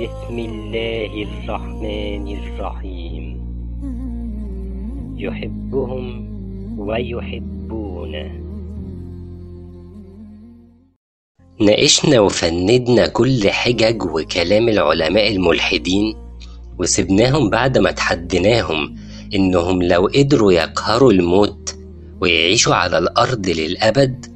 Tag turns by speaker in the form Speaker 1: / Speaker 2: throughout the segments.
Speaker 1: بسم الله الرحمن الرحيم. يحبهم ويحبونه. ناقشنا وفندنا كل حجج وكلام العلماء الملحدين وسبناهم بعد ما تحديناهم إنهم لو قدروا يقهروا الموت ويعيشوا على الأرض للأبد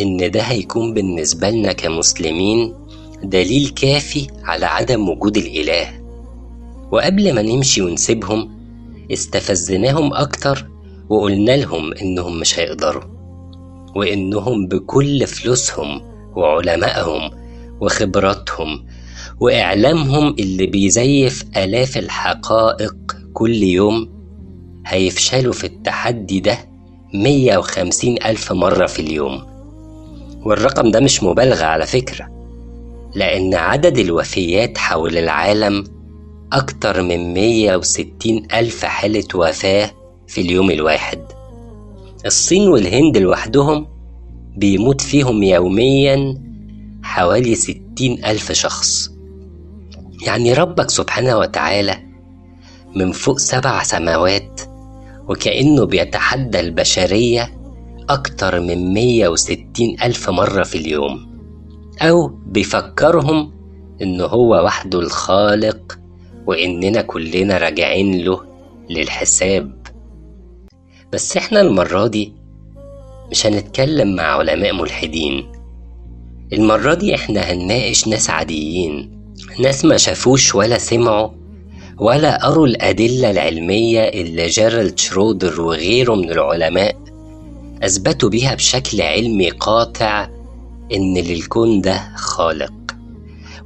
Speaker 1: إن ده هيكون بالنسبة لنا كمسلمين دليل كافي على عدم وجود الإله. وقبل ما نمشي ونسيبهم استفزناهم أكتر وقلنا لهم إنهم مش هيقدروا وإنهم بكل فلوسهم وعلمائهم وخبراتهم وإعلامهم اللي بيزيف آلاف الحقائق كل يوم هيفشلوا في التحدي ده مية وخمسين ألف مرة في اليوم. والرقم ده مش مبالغة على فكرة. لأن عدد الوفيات حول العالم أكتر من مية وستين ألف حالة وفاة في اليوم الواحد. الصين والهند لوحدهم بيموت فيهم يوميا حوالي ستين ألف شخص. يعني ربك سبحانه وتعالى من فوق سبع سماوات وكأنه بيتحدى البشرية أكتر من مية وستين ألف مرة في اليوم. أو بيفكرهم إنه هو وحده الخالق وإننا كلنا راجعين له للحساب. بس إحنا المرة دي مش هنتكلم مع علماء ملحدين. المرة دي إحنا هنناقش ناس عاديين ناس ما شافوش ولا سمعوا ولا قروا الأدلة العلمية اللي جيرالد شرودر وغيره من العلماء أثبتوا بيها بشكل علمي قاطع إن للكون ده خالق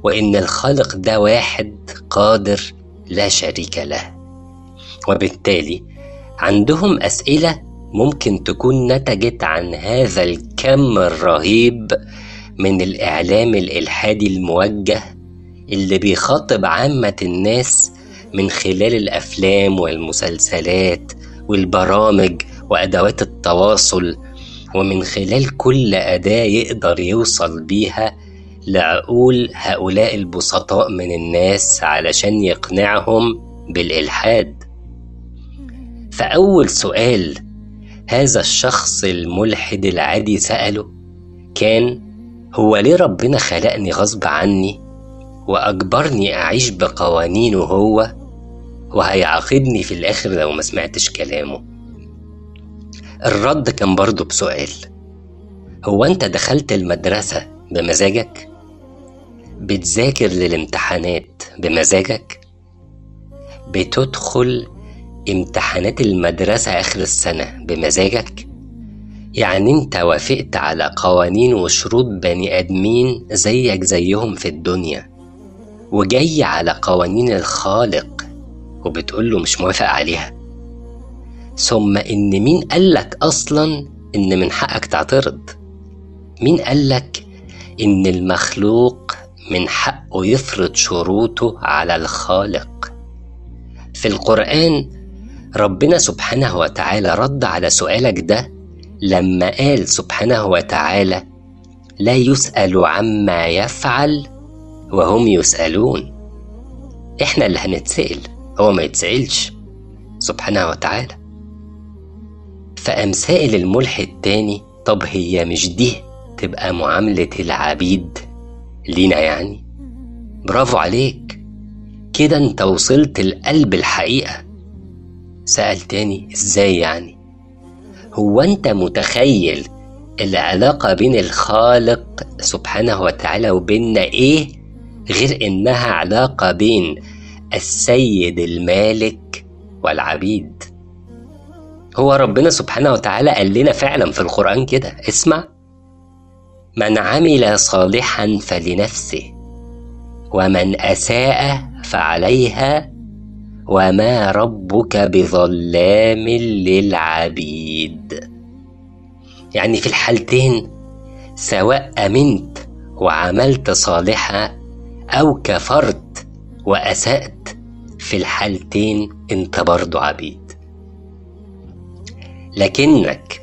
Speaker 1: وإن الخالق ده واحد قادر لا شريك له. وبالتالي عندهم أسئلة ممكن تكون نتجت عن هذا الكم الرهيب من الإعلام الإلحادي الموجه اللي بيخاطب عامة الناس من خلال الأفلام والمسلسلات والبرامج وأدوات التواصل ومن خلال كل أداة يقدر يوصل بيها لعقول هؤلاء البسطاء من الناس علشان يقنعهم بالإلحاد. فأول سؤال هذا الشخص الملحد العادي سأله كان هو ليه ربنا خلقني غصب عني وأجبرني أعيش بقوانينه هو؟ وهيعاقبني في الآخر لو ما سمعتش كلامه. الرد كان برضه بسؤال هو أنت دخلت المدرسة بمزاجك؟ بتذاكر للامتحانات بمزاجك؟ بتدخل امتحانات المدرسة آخر السنة بمزاجك؟ يعني أنت وافقت على قوانين وشروط بني آدمين زيك زيهم في الدنيا وجاي على قوانين الخالق وبتقول له مش موافق عليها ثم إن مين قالك أصلا إن من حقك تعترض؟ مين قالك إن المخلوق من حقه يفرض شروطه على الخالق؟ في القرآن ربنا سبحانه وتعالى رد على سؤالك ده لما قال سبحانه وتعالى لا يسأل عما يفعل وهم يسألون. إحنا اللي هنتسأل هو ما يتسألش. سبحانه وتعالى. فقام سائل الملحد تاني طب هي مش دي تبقى معاملة العبيد؟ لينا يعني. برافو عليك. كده انت وصلت لقلب الحقيقة. سأل تاني إزاي يعني؟ هو انت متخيل العلاقة بين الخالق سبحانه وتعالى وبيننا إيه؟ غير إنها علاقة بين السيد المالك والعبيد. هو ربنا سبحانه وتعالى قال لنا فعلا في القرآن كده اسمع. من عمل صالحا فلنفسه ومن أساء فعليها وما ربك بظلام للعبيد. يعني في الحالتين سواء أمنت وعملت صالحا أو كفرت وأسأت في الحالتين أنت برضو عبيد. لكنك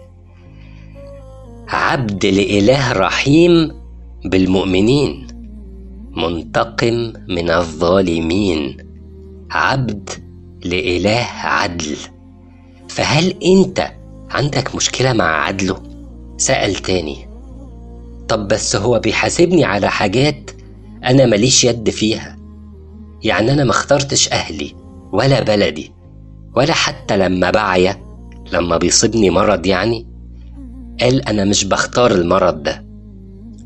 Speaker 1: عبد لإله رحيم بالمؤمنين منتقم من الظالمين عبد لإله عدل. فهل أنت عندك مشكلة مع عدله؟ سأل تاني. طب بس هو بيحاسبني على حاجات أنا ماليش يد فيها. يعني أنا مخترتش أهلي ولا بلدي ولا حتى لما بعيا. لما بيصيبني مرض يعني؟ قال أنا مش بختار المرض ده.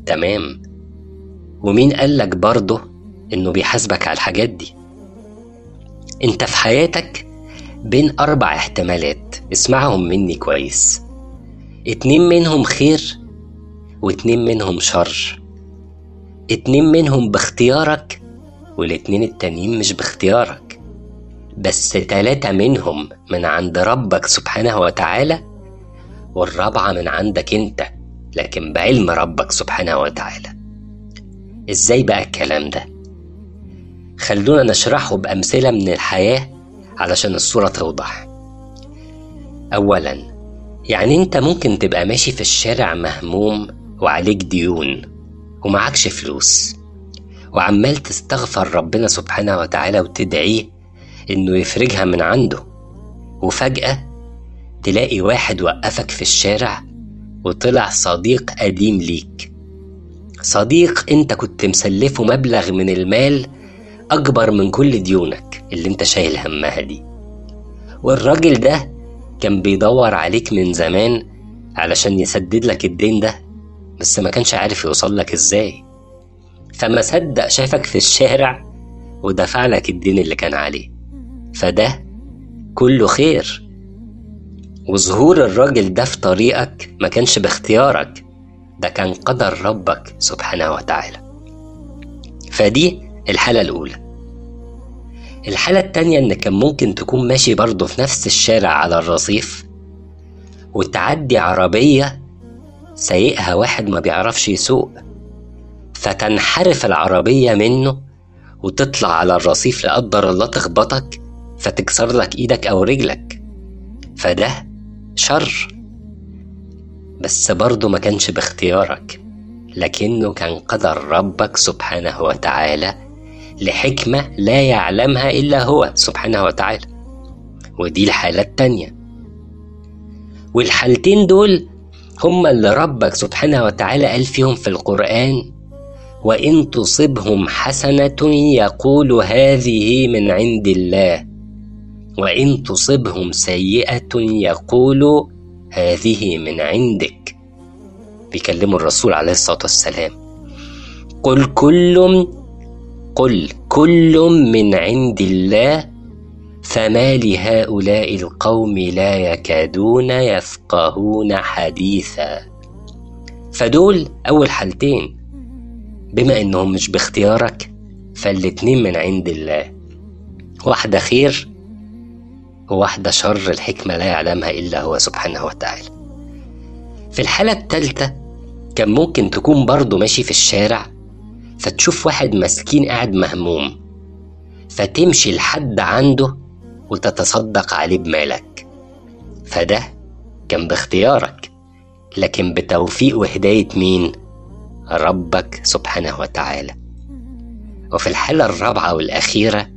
Speaker 1: تمام. ومين قالك برضه إنه بيحاسبك على الحاجات دي؟ أنت في حياتك بين أربع احتمالات اسمعهم مني كويس. اتنين منهم خير واتنين منهم شر. اتنين منهم باختيارك والاتنين التانيين مش باختيارك. بس تلاتة منهم من عند ربك سبحانه وتعالى والرابعة من عندك انت لكن بعلم ربك سبحانه وتعالى. إزاي بقى الكلام ده؟ خلونا نشرحه بأمثلة من الحياة علشان الصورة توضح. أولا يعني أنت ممكن تبقى ماشي في الشارع مهموم وعليك ديون ومعكش فلوس وعمال تستغفر ربنا سبحانه وتعالى وتدعيه إنه يفرجها من عنده. وفجأة تلاقي واحد وقفك في الشارع وطلع صديق قديم ليك. صديق أنت كنت مسلفه مبلغ من المال أكبر من كل ديونك اللي أنت شايل همها دي. والراجل ده كان بيدور عليك من زمان علشان يسدد لك الدين ده بس ما كانش عارف يوصل لك إزاي. فما صدق شافك في الشارع ودفع لك الدين اللي كان عليه. فده كله خير. وظهور الراجل ده في طريقك ما كانش باختيارك ده كان قدر ربك سبحانه وتعالى. فدي الحالة الأولى. الحالة التانية إن كان ممكن تكون ماشي برضه في نفس الشارع على الرصيف وتعدي عربية سايقها واحد ما بيعرفش يسوق فتنحرف العربية منه وتطلع على الرصيف لا قدر الله تخبطك فتكسر لك إيدك أو رجلك. فده شر. بس برضه ما كانش باختيارك لكنه كان قدر ربك سبحانه وتعالى لحكمة لا يعلمها إلا هو سبحانه وتعالى. ودي الحالة التانية والحالتين دول هما اللي ربك سبحانه وتعالى قال فيهم في القرآن وإن تصبهم حسنة يقول هذه من عند الله وإن تصبهم سيئة يقول هذه من عندك. بيكلموا الرسول عليه الصلاة والسلام. قل كل قل كل من عند الله فما لهؤلاء القوم لا يكادون يفقهون حديثا. فدول أول حالتين. بما إنهم مش باختيارك فالاتنين من عند الله. واحدة خير وواحدة شر الحكمة لا يعلمها إلا هو سبحانه وتعالى. في الحالة التالتة كان ممكن تكون برضه ماشي في الشارع فتشوف واحد مسكين قاعد مهموم فتمشي لحد عنده وتتصدق عليه بمالك. فده كان باختيارك لكن بتوفيق وهداية مين؟ ربك سبحانه وتعالى. وفي الحالة الرابعة والأخيرة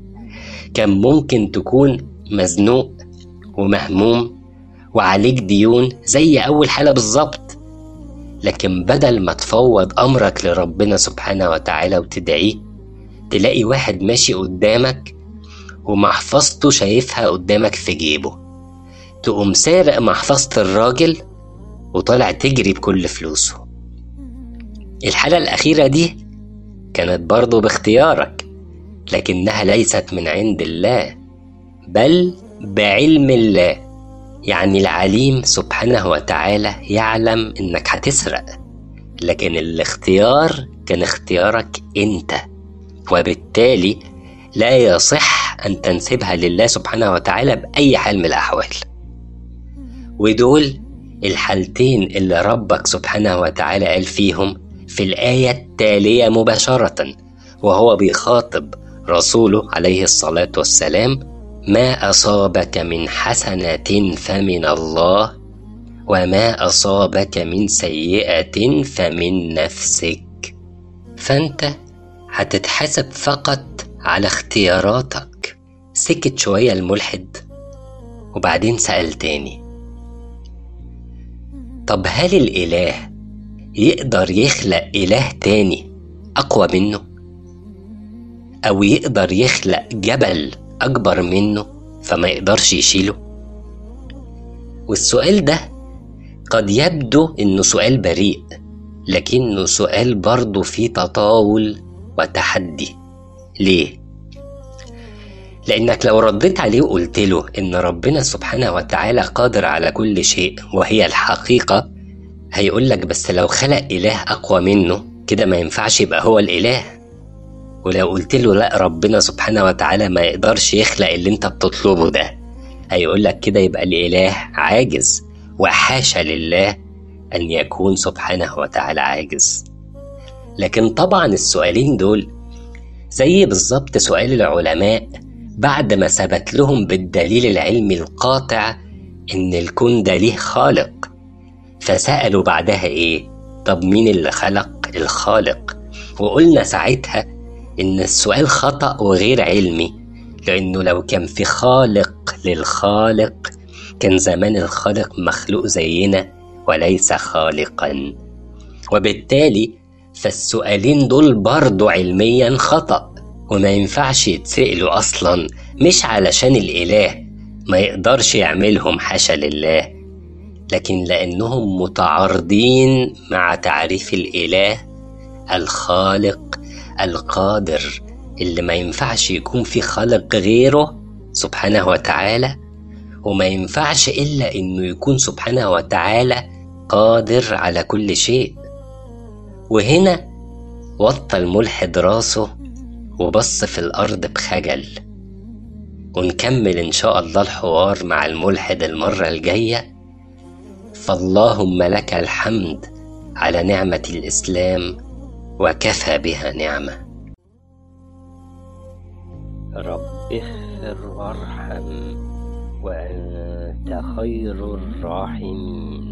Speaker 1: كان ممكن تكون مزنوق ومهموم وعليك ديون زي أول حالة بالظبط. لكن بدل ما تفوض أمرك لربنا سبحانه وتعالى وتدعيه تلاقي واحد ماشي قدامك ومحفظته شايفها قدامك في جيبه. تقوم سارق محفظة الراجل وطالع تجري بكل فلوسه. الحالة الأخيرة دي كانت برضه باختيارك لكنها ليست من عند الله. بل بعلم الله. يعني العليم سبحانه وتعالى يعلم إنك هتسرق. لكن الاختيار كان اختيارك أنت. وبالتالي لا يصح أن تنسبها لله سبحانه وتعالى بأي حال من الأحوال. ودول الحالتين اللي ربك سبحانه وتعالى قال فيهم في الآية التالية مباشرة وهو بيخاطب رسوله عليه الصلاة والسلام ما أصابك من حسنة فمن الله وما أصابك من سيئة فمن نفسك. فأنت هتتحاسب فقط على اختياراتك. سكت شوية الملحد وبعدين سأل تاني. طب هل الإله يقدر يخلق إله تاني أقوى منه؟ أو يقدر يخلق جبل أكبر منه فما يقدرش يشيله؟ والسؤال ده قد يبدو إنه سؤال بريء لكنه سؤال برضه فيه تطاول وتحدي ليه؟ لأنك لو رديت عليه وقلت له إن ربنا سبحانه وتعالى قادر على كل شيء وهي الحقيقة هيقول لك بس لو خلق إله أقوى منه كده ما ينفعش يبقى هو الإله ولو قلت له لا ربنا سبحانه وتعالى ما يقدرش يخلق اللي انت بتطلبه ده هيقول لك كده يبقى الإله عاجز وحاشا لله أن يكون سبحانه وتعالى عاجز لكن طبعا السؤالين دول زي بالظبط سؤال العلماء بعد ما ثبت لهم بالدليل العلمي القاطع إن الكون ده ليه خالق فسألوا بعدها إيه؟ طب مين اللي خلق الخالق؟ وقلنا ساعتها إن السؤال خطأ وغير علمي لأنه لو كان في خالق للخالق كان زمان الخالق مخلوق زينا وليس خالقا. وبالتالي فالسؤالين دول برضو علميا خطأ وما ينفعش يتسألوا أصلا مش علشان الإله ما يقدرش يعملهم حاشا لله لكن لأنهم متعارضين مع تعريف الإله الخالق القادر اللي ما ينفعش يكون في خالق غيره سبحانه وتعالى وما ينفعش إلا إنه يكون سبحانه وتعالى قادر على كل شيء. وهنا وطى الملحد راسه وبص في الأرض بخجل. ونكمل إن شاء الله الحوار مع الملحد المرة الجاية. فاللهم لك الحمد على نعمة الإسلام. وكفى بها نعمة. رب اغفر وارحم وأنت خير الراحمين.